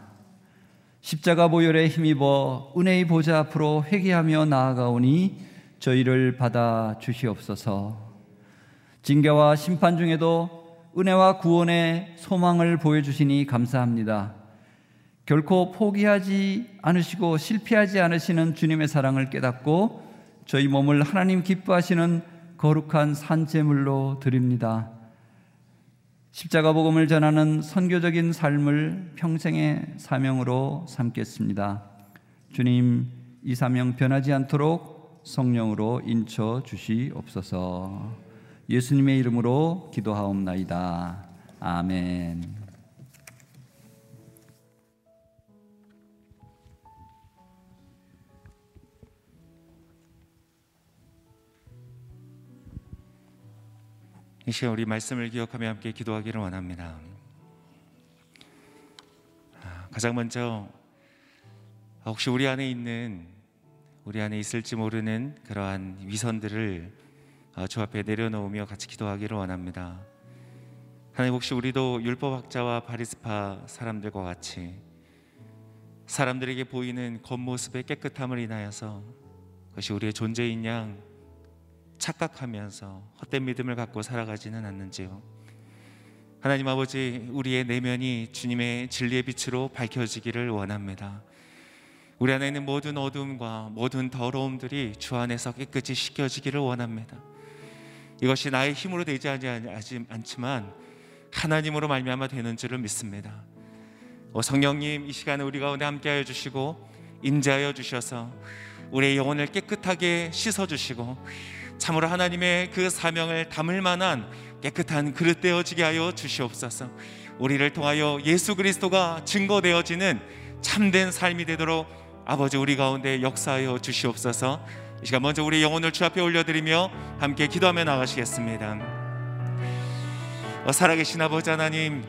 십자가 보혈에 힘입어 은혜의 보좌 앞으로 회개하며 나아가오니 저희를 받아 주시옵소서. 징계와 심판 중에도 은혜와 구원의 소망을 보여주시니 감사합니다. 결코 포기하지 않으시고 실패하지 않으시는 주님의 사랑을 깨닫고 저희 몸을 하나님 기뻐하시는 거룩한 산재물로 드립니다. 십자가 복음을 전하는 선교적인 삶을 평생의 사명으로 삼겠습니다. 주님, 이 사명 변하지 않도록 성령으로 인쳐 주시옵소서. 예수님의 이름으로 기도하옵나이다. 아멘. 이 시간 우리 말씀을 기억하며 함께 기도하기를 원합니다. 아, 가장 먼저 혹시 우리 안에 있는 우리 안에 있을지 모르는 그러한 위선들을 어, 주 앞에 내려놓으며 같이 기도하기를 원합니다. 하나님 혹시 우리도 율법학자와 바리스파 사람들과 같이 사람들에게 보이는 겉모습의 깨끗함을 인하여서 그것이 우리의 존재인 양 착각하면서 헛된 믿음을 갖고 살아가지는 않는지요. 하나님 아버지 우리의 내면이 주님의 진리의 빛으로 밝혀지기를 원합니다. 우리 안에 있는 모든 어둠과 모든 더러움들이 주 안에서 깨끗이 씻겨지기를 원합니다. 이것이 나의 힘으로 되지 않지만 하나님으로 말미암아 되는 줄을 믿습니다. 오 성령님 이 시간에 우리 가운데 함께하여 주시고 임재하여 주셔서 우리의 영혼을 깨끗하게 씻어 주시고 참으로 하나님의 그 사명을 담을 만한 깨끗한 그릇 되어지게 하여 주시옵소서. 우리를 통하여 예수 그리스도가 증거되어지는 참된 삶이 되도록 아버지 우리 가운데 역사하여 주시옵소서. 이 시간 먼저 우리 영혼을 주 앞에 올려드리며 함께 기도하며 나가시겠습니다. 어, 살아계신 아버지 하나님,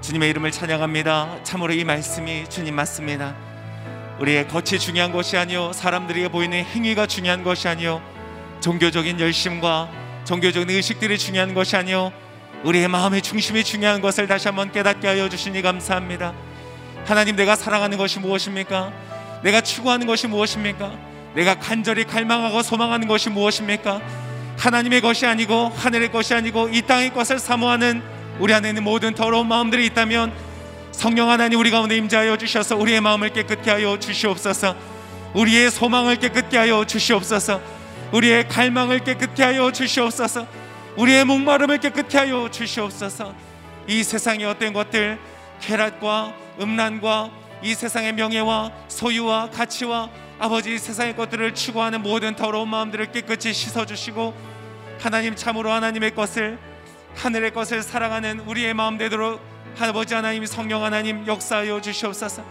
주님의 이름을 찬양합니다. 참으로 이 말씀이 주님 맞습니다. 우리의 겉이 중요한 것이 아니요 사람들에게 보이는 행위가 중요한 것이 아니요 종교적인 열심과 종교적인 의식들이 중요한 것이 아니요 우리의 마음의 중심이 중요한 것을 다시 한번 깨닫게 하여 주시니 감사합니다. 하나님 내가 사랑하는 것이 무엇입니까? 내가 추구하는 것이 무엇입니까? 내가 간절히 갈망하고 소망하는 것이 무엇입니까? 하나님의 것이 아니고 하늘의 것이 아니고 이 땅의 것을 사모하는 우리 안에 있는 모든 더러운 마음들이 있다면 성령 하나님 우리 가운데 임재하여 주셔서 우리의 마음을 깨끗게 하여 주시옵소서. 우리의 소망을 깨끗게 하여 주시옵소서. 우리의 갈망을 깨끗게 하여 주시옵소서. 우리의 목마름을 깨끗게 하여 주시옵소서. 이 세상의 어떤 것들 쾌락과 음란과 이 세상의 명예와 소유와 가치와 아버지 세상의 것들을 추구하는 모든 더러운 마음들을 깨끗이 씻어 주시고 하나님 참으로 하나님의 것을 하늘의 것을 사랑하는 우리의 마음 되도록 아버지 하나님 성령 하나님 역사하여 주시옵소서.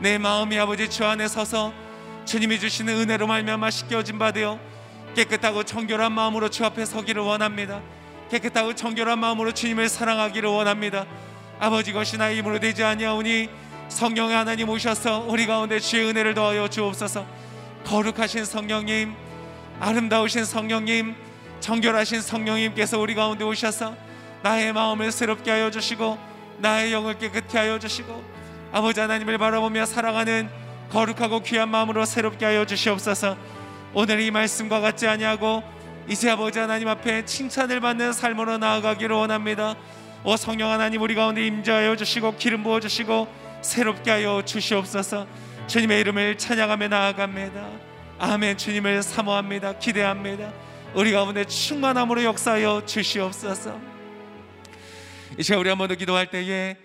내 마음이 아버지 주 안에 서서 주님이 주시는 은혜로 말미암아 씻겨진 바 되어 깨끗하고 청결한 마음으로 주 앞에 서기를 원합니다. 깨끗하고 청결한 마음으로 주님을 사랑하기를 원합니다. 아버지 것이 나의 힘으로 되지 아니하오니 성령의 하나님 오셔서 우리 가운데 주의 은혜를 더하여 주옵소서. 거룩하신 성령님, 아름다우신 성령님, 정결하신 성령님께서 우리 가운데 오셔서 나의 마음을 새롭게 하여 주시고 나의 영을 깨끗게 하여 주시고 아버지 하나님을 바라보며 살아가는 거룩하고 귀한 마음으로 새롭게 하여 주시옵소서. 오늘 이 말씀과 같지 아니하고 이제 아버지 하나님 앞에 칭찬을 받는 삶으로 나아가기를 원합니다. 오 성령 하나님 우리 가운데 임재하여 주시고 기름 부어 주시고 새롭게 하여 주시옵소서. 주님의 이름을 찬양하며 나아갑니다. 아멘. 주님을 사모합니다. 기대합니다. 우리 가운데 충만함으로 역사하여 주시옵소서. 이 시간 우리 한번 더 기도할 때에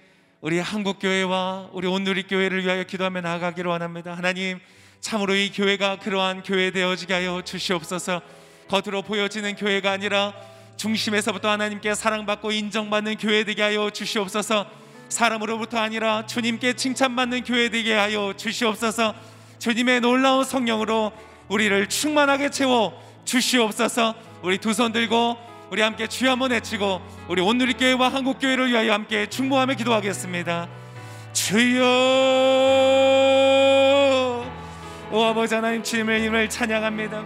우리 한국 교회와 우리 온누리 교회를 위하여 기도하며 나아가기를 원합니다. 하나님 참으로 이 교회가 그러한 교회 되어지게 하여 주시옵소서. 겉으로 보여지는 교회가 아니라 중심에서부터 하나님께 사랑받고 인정받는 교회 되게 하여 주시옵소서. 사람으로부터 아니라 주님께 칭찬받는 교회 되게 하여 주시옵소서. 주님의 놀라운 성령으로 우리를 충만하게 채워 주시옵소서. 우리 두 손 들고 우리 함께 주여 한번 외치고 우리 온누리 교회와 한국 교회를 위하여 함께 충고하며 기도하겠습니다. 주여 오 아버지 하나님 주님의 이름을 찬양합니다.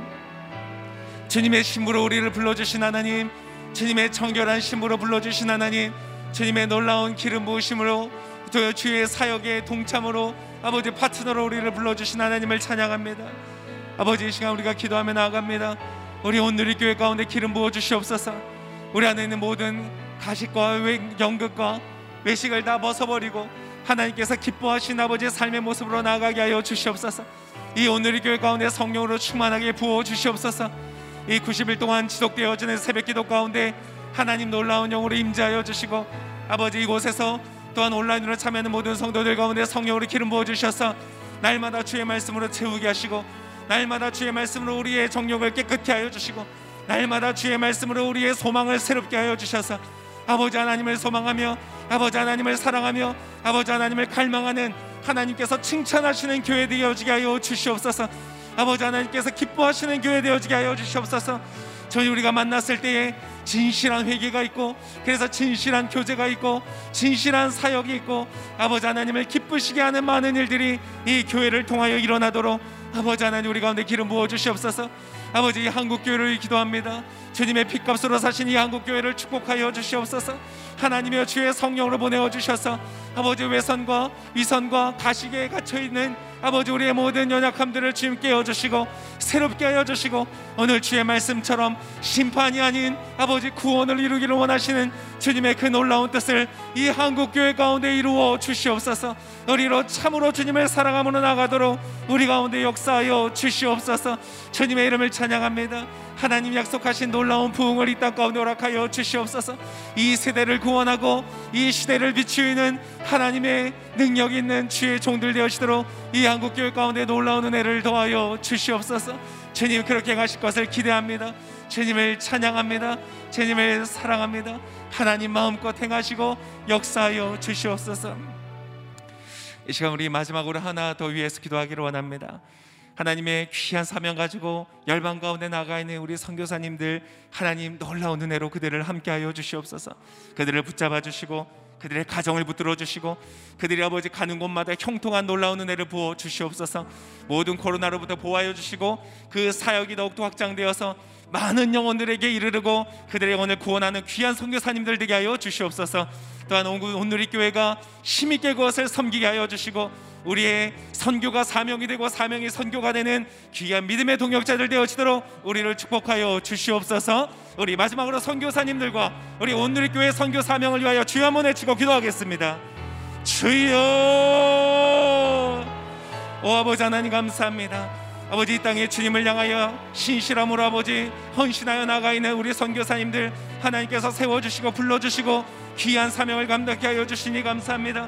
주님의 신부로 우리를 불러주신 하나님, 주님의 청결한 신부로 불러주신 하나님, 주님의 놀라운 기름 부으심으로 또 주의 사역에 동참으로 아버지 파트너로 우리를 불러주신 하나님을 찬양합니다. 아버지 이 시간 우리가 기도하며 나아갑니다. 우리 오늘의 교회 가운데 기름 부어 주시옵소서. 우리 안에 있는 모든 가식과 연극과 외식을 다 벗어버리고 하나님께서 기뻐하신 아버지의 삶의 모습으로 나아가게 하여 주시옵소서. 이 오늘의 교회 가운데 성령으로 충만하게 부어 주시옵소서. 이 90일 동안 지속되어지는 새벽 기도 가운데 하나님 놀라운 영으로 임재하여 주시고 아버지 이곳에서 또한 온라인으로 참여하는 모든 성도들 가운데 성령으로 기름 부어 주셔서 날마다 주의 말씀으로 채우게 하시고 날마다 주의 말씀으로 우리의 정욕을 깨끗게 하여 주시고 날마다 주의 말씀으로 우리의 소망을 새롭게 하여 주셔서 아버지 하나님을 소망하며 아버지 하나님을 사랑하며 아버지 하나님을 갈망하는 하나님께서 칭찬하시는 교회 되어지게 하여 주시옵소서. 아버지 하나님께서 기뻐하시는 교회 되어지게 하여 주시옵소서. 저희 우리가 만났을 때에 진실한 회개가 있고 그래서 진실한 교제가 있고 진실한 사역이 있고 아버지 하나님을 기쁘시게 하는 많은 일들이 이 교회를 통하여 일어나도록 아버지 하나님 우리 가운데 기름 부어 주시옵소서. 아버지 이 한국 교회를 기도합니다 주님의 피값으로 사신 이 한국 교회를 축복하여 주시옵소서 하나님의 주의 성령으로 보내어 주셔서 아버지 외선과 위선과 가식에 갇혀 있는 아버지 우리의 모든 연약함들을 주님 깨어 주시고 새롭게 하여 주시고 오늘 주의 말씀처럼 심판이 아닌 아버지 구원을 이루기를 원하시는 주님의 그 놀라운 뜻을 이 한국 교회 가운데 이루어 주시옵소서. 우리로 참으로 주님을 사랑함으로 나가도록 우리 가운데 역사하여 주시옵소서. 주님의 이름을 찬양합니다. 하나님 약속하신 놀라운 부흥을 이 땅 가운데 허락하여 주시옵소서. 이 세대를 구원하고 이 시대를 비추이는 하나님의 능력 있는 주의 종들 되시도록 이 한국 교회 가운데 놀라운 은혜를 더하여 주시옵소서. 주님 그렇게 가실 것을 기대합니다. 주님을 찬양합니다. 주님을 사랑합니다. 하나님 마음껏 행하시고 역사하여 주시옵소서. 이 시간 우리 마지막으로 하나 더 위해서 기도하기를 원합니다. 하나님의 귀한 사명 가지고 열방 가운데 나가 있는 우리 선교사님들 하나님 놀라운 은혜로 그들을 함께하여 주시옵소서. 그들을 붙잡아 주시고 그들의 가정을 붙들어 주시고 그들이 아버지 가는 곳마다 형통한 놀라운 은혜를 부어 주시옵소서. 모든 코로나로부터 보호하여 주시고 그 사역이 더욱더 확장되어서 많은 영혼들에게 이르르고 그들의 영혼을 구원하는 귀한 선교사님들 되게 하여 주시옵소서. 또한 온누리 교회가 힘 있게 그것을 섬기게 하여 주시고 우리의 선교가 사명이 되고 사명이 선교가 되는 귀한 믿음의 동역자들 되어지도록 우리를 축복하여 주시옵소서. 우리 마지막으로 선교사님들과 우리 온누리 교회 선교 사명을 위하여 주여 한번 외치고 기도하겠습니다. 주여, 오 아버지 하나님 감사합니다. 아버지 이 땅에 주님을 향하여 신실함으로 아버지 헌신하여 나가 있는 우리 선교사님들 하나님께서 세워주시고 불러주시고 귀한 사명을 감당케 하여 주시니 감사합니다.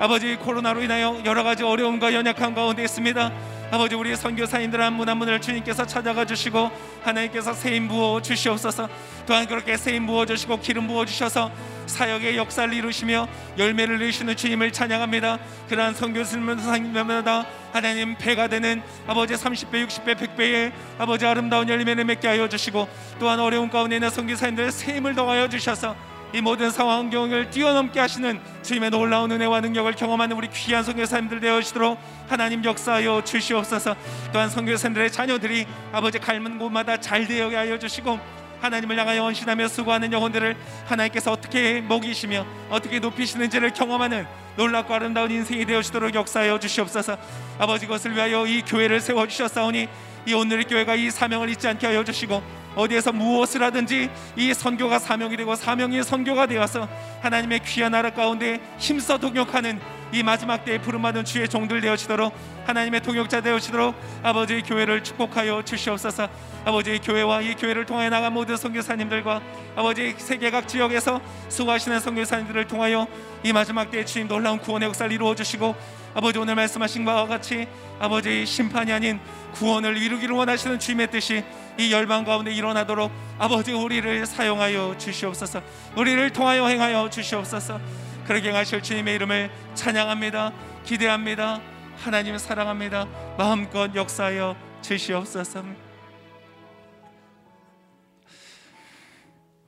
아버지 코로나로 인하여 여러 가지 어려움과 연약함 가운데 있습니다. 아버지 우리 선교사님들 한 분 한 분을 주님께서 찾아가 주시고 하나님께서 세임 부어 주시옵소서 또한 그렇게 세임 부어 주시고 기름 부어 주셔서 사역의 역사를 이루시며 열매를 내시는 주님을 찬양합니다 그러한 선교사님마다 하나님 배가 되는 아버지 30배 60배 100배의 아버지 아름다운 열매를 맺게 하여 주시고 또한 어려운 가운데 있는 선교사님들 세임을 더하여 주셔서 이 모든 상황 환경을 뛰어넘게 하시는 주님의 놀라운 은혜와 능력을 경험하는 우리 귀한 선교사님들 되어주도록 하나님 역사하여 주시옵소서. 또한 선교사님들의 자녀들이 아버지 갈문 곳마다 잘 되게 하여 주시고 하나님을 향하여 헌신하며 수고하는 영혼들을 하나님께서 어떻게 먹이시며 어떻게 높이시는지를 경험하는 놀랍고 아름다운 인생이 되어주도록 역사하여 주시옵소서. 아버지 것을 위하여 이 교회를 세워주셨사오니 이 오늘의 교회가 이 사명을 잊지 않게 하여 주시고 어디에서 무엇을 하든지 이 선교가 사명이 되고 사명이 선교가 되어서 하나님의 귀한 나라 가운데 힘써 동역하는 이 마지막 때에 부름받은 주의 종들 되어지도록 하나님의 동역자 되어지도록 아버지의 교회를 축복하여 주시옵소서. 아버지의 교회와 이 교회를 통하여 나간 모든 선교사님들과 아버지 세계 각 지역에서 수고하시는 선교사님들을 통하여 이 마지막 때에 주님 놀라운 구원의 역사를 이루어 주시고 아버지 오늘 말씀하신 바와 같이 아버지 심판이 아닌 구원을 이루기를 원하시는 주님의 뜻이 이 열방 가운데 일어나도록 아버지 우리를 사용하여 주시옵소서. 우리를 통하여 행하여 주시옵소서. 그렇게 하실 주님의 이름을 찬양합니다. 기대합니다. 하나님 사랑합니다. 마음껏 역사하여 주시옵소서.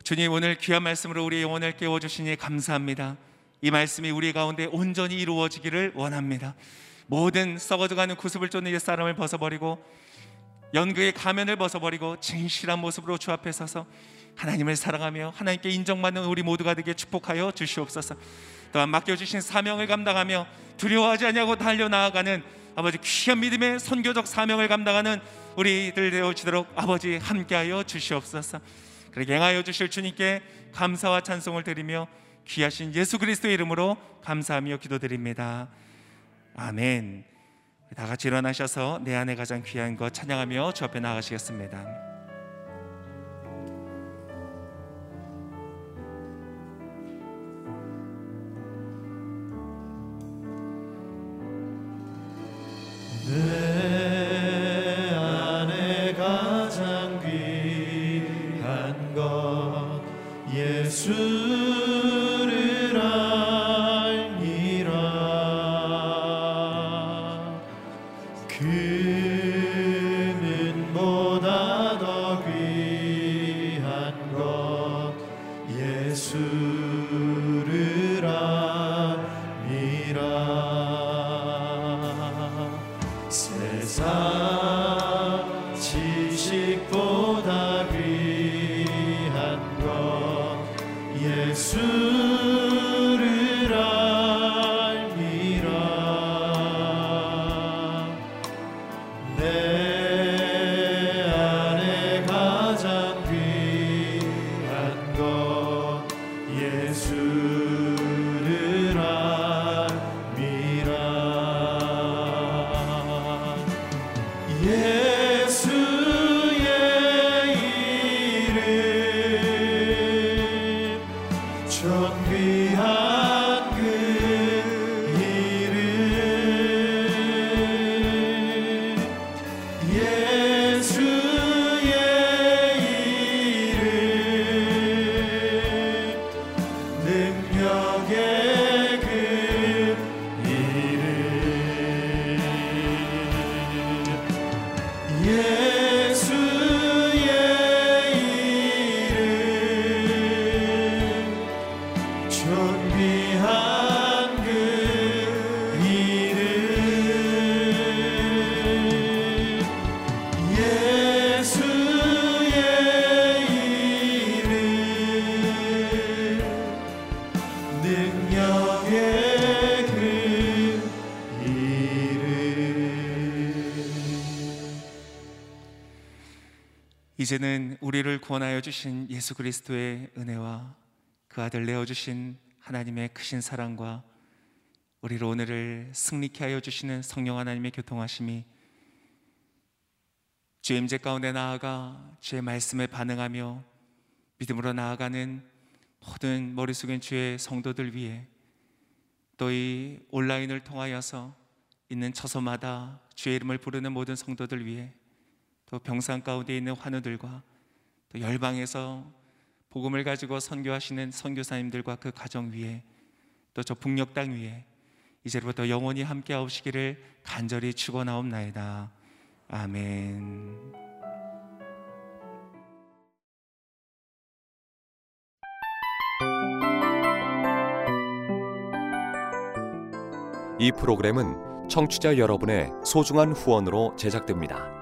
주님 오늘 귀한 말씀으로 우리 영혼을 깨워주시니 감사합니다. 이 말씀이 우리 가운데 온전히 이루어지기를 원합니다 모든 썩어져가는 구습을 쫓는 옛사람을 벗어버리고 연극의 가면을 벗어버리고 진실한 모습으로 주 앞에 서서 하나님을 사랑하며 하나님께 인정받는 우리 모두가 되게 축복하여 주시옵소서. 또한 맡겨주신 사명을 감당하며 두려워하지 않냐고 달려 나아가는 아버지 귀한 믿음의 선교적 사명을 감당하는 우리들 되어지도록 아버지 함께하여 주시옵소서. 그렇게 행하여 주실 주님께 감사와 찬송을 드리며 귀하신 예수 그리스도의 이름으로 감사하며 기도드립니다. 아멘. 다 같이 일어나셔서 내 안에 가장 귀한 것 찬양하며 주 앞에 나가시겠습니다. 내 지식보 이제는 우리를 구원하여 주신 예수 그리스도의 은혜와 그 아들 내어 주신 하나님의 크신 사랑과 우리를 오늘을 승리케 하여 주시는 성령 하나님의 교통하심이 주의 임재 가운데 나아가 주의 말씀에 반응하며 믿음으로 나아가는 모든 머리 숙인 주의 성도들 위해 또 이 온라인을 통하여서 있는 처소마다 주의 이름을 부르는 모든 성도들 위해 또 병상 가운데 있는 환우들과 또 열방에서 복음을 가지고 선교하시는 선교사님들과 그 가정 위에 또 저 북녘 땅 위에 이제부터 영원히 함께 하시기를 간절히 축원하옵나이다. 아멘. 이 프로그램은 청취자 여러분의 소중한 후원으로 제작됩니다.